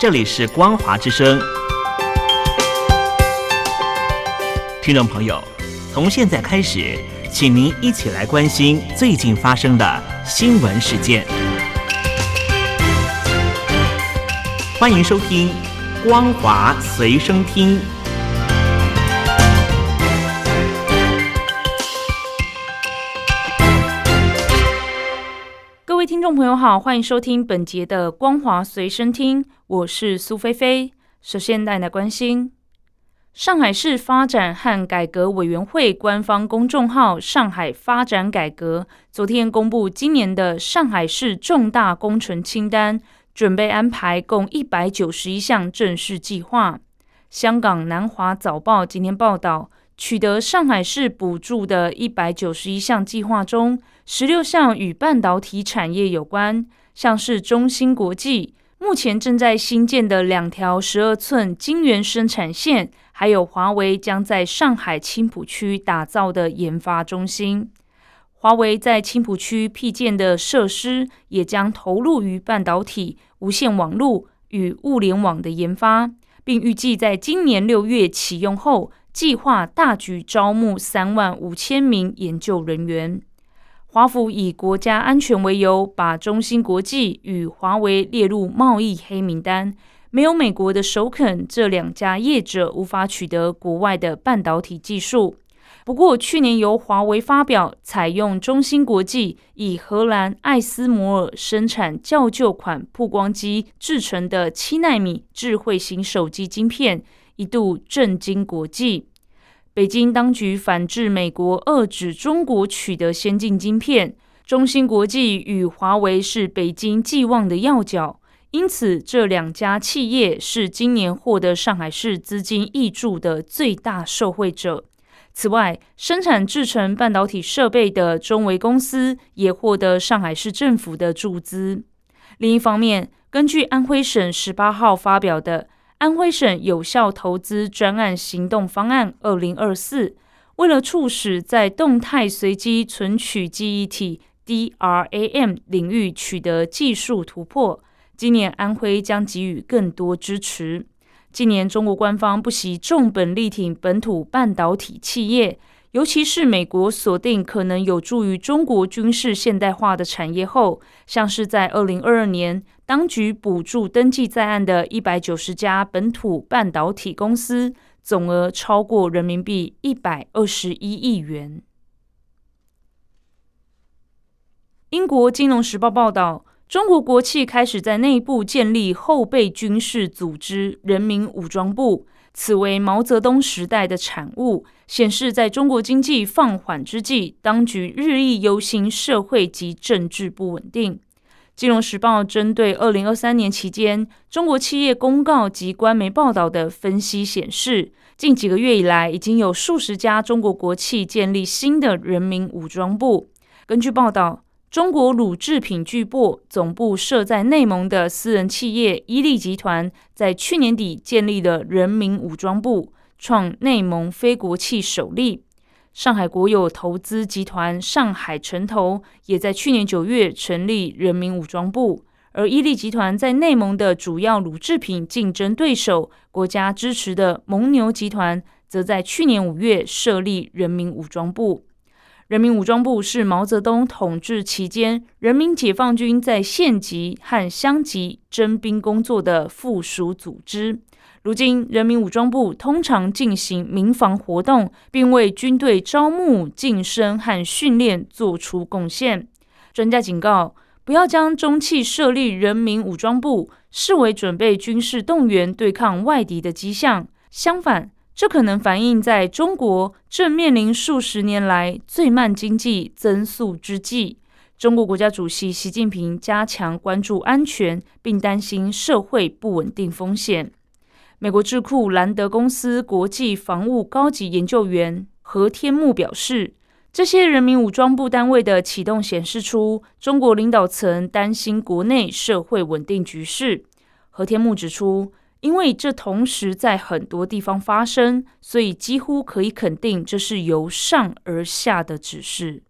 这里是光华之声。听众朋友，从现在开始，请您一起来关心最近发生的新闻事件。欢迎收听《光华随声听》。各位听众朋友好，欢迎收听本节的《光华随身听》，我是苏菲菲。首先带来关心。上海市发展和改革委员会官方公众号“上海发展改革”昨天公布今年的上海市重大工程清单，准备安排共一百九十一项正式计划。香港南华早报今天报道，取得上海市补助的一百九十一项计划中，十六项与半导体产业有关，像是中芯国际目前正在新建的两条十二寸晶圆生产线。还有华为将在上海青浦区打造的研发中心，华为在青浦区辟建的设施也将投入于半导体、无线网络与物联网的研发，并预计在今年六月启用后，计划大举招募三万五千名研究人员。华府以国家安全为由，把中芯国际与华为列入贸易黑名单。没有美国的首肯，这两家业者无法取得国外的半导体技术。不过，去年由华为发表采用中芯国际以荷兰艾斯摩尔生产较旧款曝光机制成的七纳米智慧型手机晶片，一度震惊国际。北京当局反制美国遏制中国取得先进晶片，中芯国际与华为是北京寄望的要角。因此，这两家企业是今年获得上海市资金挹注的最大受惠者。此外，生产制成半导体设备的中维公司也获得上海市政府的注资。另一方面，根据安徽省十八号发表的《安徽省有效投资专案行动方案（二零二四）》，为了促使在动态随机存取记忆体 （DRAM） 领域取得技术突破。今年安徽将给予更多支持。今年中国官方不惜重本力挺本土半导体企业，尤其是美国锁定可能有助于中国军事现代化的产业后，像是在二零二二年，当局补助登记在案的一百九十家本土半导体公司，总额超过人民币一百二十一亿元。英国金融时报报道。中国国企开始在内部建立后备军事组织——人民武装部，此为毛泽东时代的产物，显示在中国经济放缓之际，当局日益忧心社会及政治不稳定。金融时报针对二零二三年期间中国企业公告及官媒报道的分析显示，近几个月以来，已经有数十家中国国企建立新的人民武装部。根据报道。中国乳制品巨擘总部设在内蒙的私人企业伊利集团，在去年底建立了人民武装部，创内蒙非国企首例。上海国有投资集团上海城投也在去年九月成立人民武装部，而伊利集团在内蒙的主要乳制品竞争对手国家支持的蒙牛集团，则在去年五月设立人民武装部。人民武装部是毛泽东统治期间人民解放军在县级和乡级征兵工作的附属组织。如今，人民武装部通常进行民防活动，并为军队招募、晋升和训练做出贡献。专家警告，不要将中企设立人民武装部视为准备军事动员对抗外敌的迹象。相反，这可能反映在中国正面临数十年来最慢经济增速之际，中国国家主席习近平加强关注安全，并担心社会不稳定风险。美国智库兰德公司国际防务高级研究员何天木表示，这些人民武装部单位的启动显示出中国领导层担心国内社会稳定局势。何天木指出。因为这同时在很多地方发生，所以几乎可以肯定这是由上而下的指示。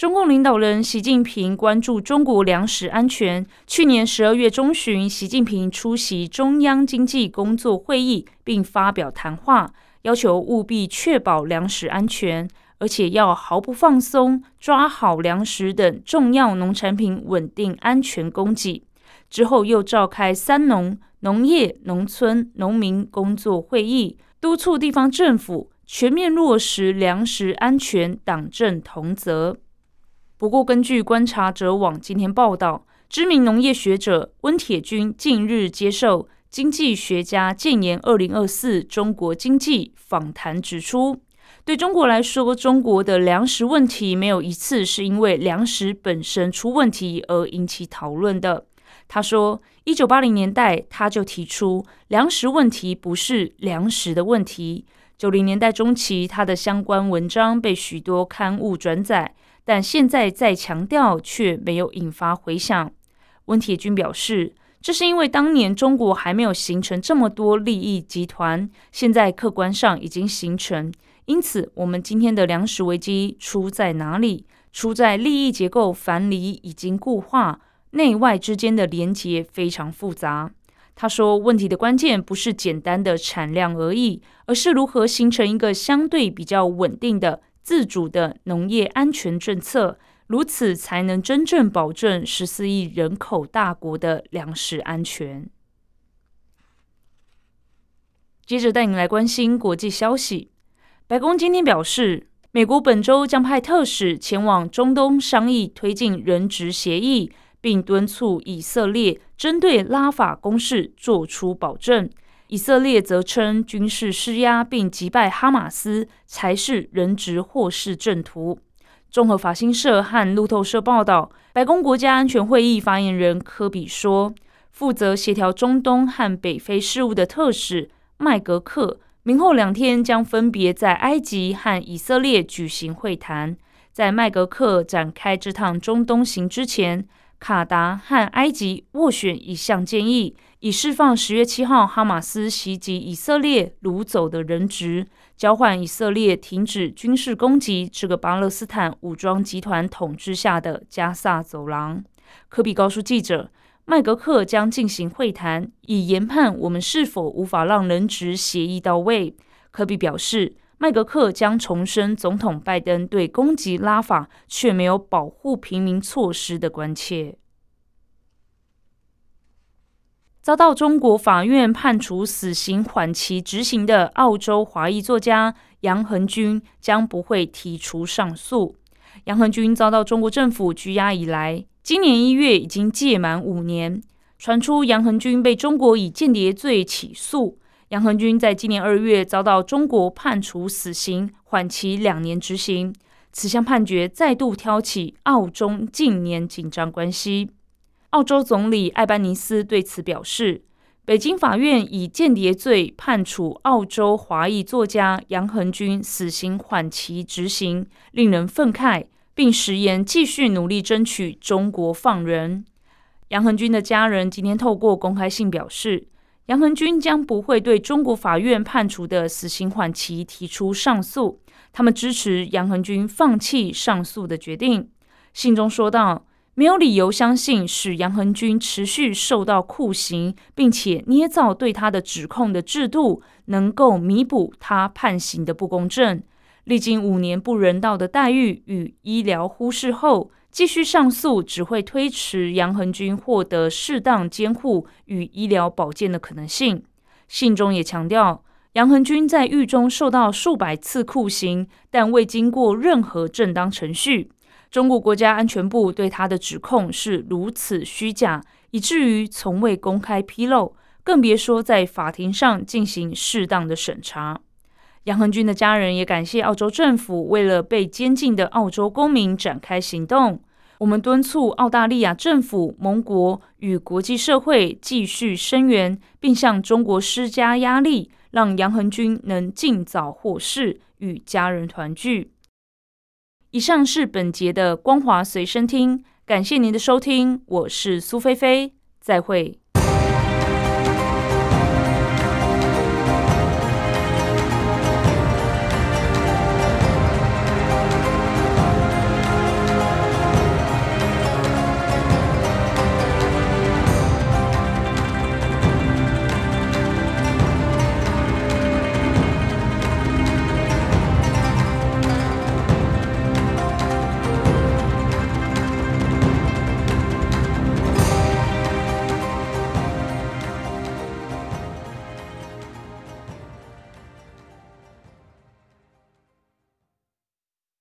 中共领导人习近平关注中国粮食安全。去年十二月中旬，习近平出席中央经济工作会议，并发表谈话，要求务必确保粮食安全，而且要毫不放松，抓好粮食等重要农产品稳定安全供给。之后又召开三农农业、农村、农民工作会议，督促地方政府全面落实粮食安全党政同责。不过，根据观察者网今天报道，知名农业学者温铁军近日接受经济学家建言二零二四中国经济访谈指出，对中国来说，中国的粮食问题没有一次是因为粮食本身出问题而引起讨论的。他说，一九八零年代他就提出粮食问题不是粮食的问题。九零年代中期，他的相关文章被许多刊物转载。但现在再强调却没有引发回响。温铁军表示，这是因为当年中国还没有形成这么多利益集团，现在客观上已经形成。因此，我们今天的粮食危机出在哪里？出在利益结构樊篱已经固化，内外之间的连结非常复杂。他说，问题的关键不是简单的产量而已，而是如何形成一个相对比较稳定的。自主的农业安全政策，如此才能真正保证十四亿人口大国的粮食安全。接着带你来关心国际消息。白宫今天表示，美国本周将派特使前往中东商议推进人质协议，并敦促以色列针对拉法攻势做出保证。以色列则称，军事施压并击败哈马斯才是人质或是正途。综合法新社和路透社报道，白宫国家安全会议发言人科比说，负责协调中东和北非事务的特使麦格克，明后两天将分别在埃及和以色列举行会谈。在麦格克展开这趟中东行之前，卡达和埃及斡旋一项建议。以释放十月七号哈马斯袭击以色列掳走的人质，交换以色列停止军事攻击这个巴勒斯坦武装集团统治下的加萨走廊。科比告诉记者，麦格克将进行会谈，以研判我们是否无法让人质协议到位。科比表示，麦格克将重申总统拜登对攻击拉法却没有保护平民措施的关切。遭到中国法院判处死刑缓期执行的澳洲华裔作家杨恒军将不会提出上诉。杨恒军遭到中国政府拘押以来，今年一月已经届满五年。传出杨恒军被中国以间谍罪起诉。杨恒军在今年二月遭到中国判处死刑缓期两年执行。此项判决再度挑起澳中近年紧张关系。澳洲总理艾班尼斯对此表示：“北京法院以间谍罪判处澳洲华裔作家杨恒军死刑缓期执行，令人愤慨，并誓言继续努力争取中国放人。”杨恒军的家人今天透过公开信表示，杨恒军将不会对中国法院判处的死刑缓期提出上诉，他们支持杨恒军放弃上诉的决定。信中说道。没有理由相信使杨恒军持续受到酷刑，并且捏造对他的指控的制度，能够弥补他判刑的不公正。历经五年不人道的待遇与医疗忽视后，继续上诉只会推迟杨恒军获得适当监护与医疗保健的可能性。信中也强调，杨恒军在狱中受到数百次酷刑，但未经过任何正当程序。中国国家安全部对他的指控是如此虚假，以至于从未公开披露，更别说在法庭上进行适当的审查。杨恒军的家人也感谢澳洲政府为了被监禁的澳洲公民展开行动。我们敦促澳大利亚政府、盟国与国际社会继续声援，并向中国施加压力，让杨恒军能尽早获释，与家人团聚。以上是本节的光华随身听，感谢您的收听，我是苏菲菲，再会。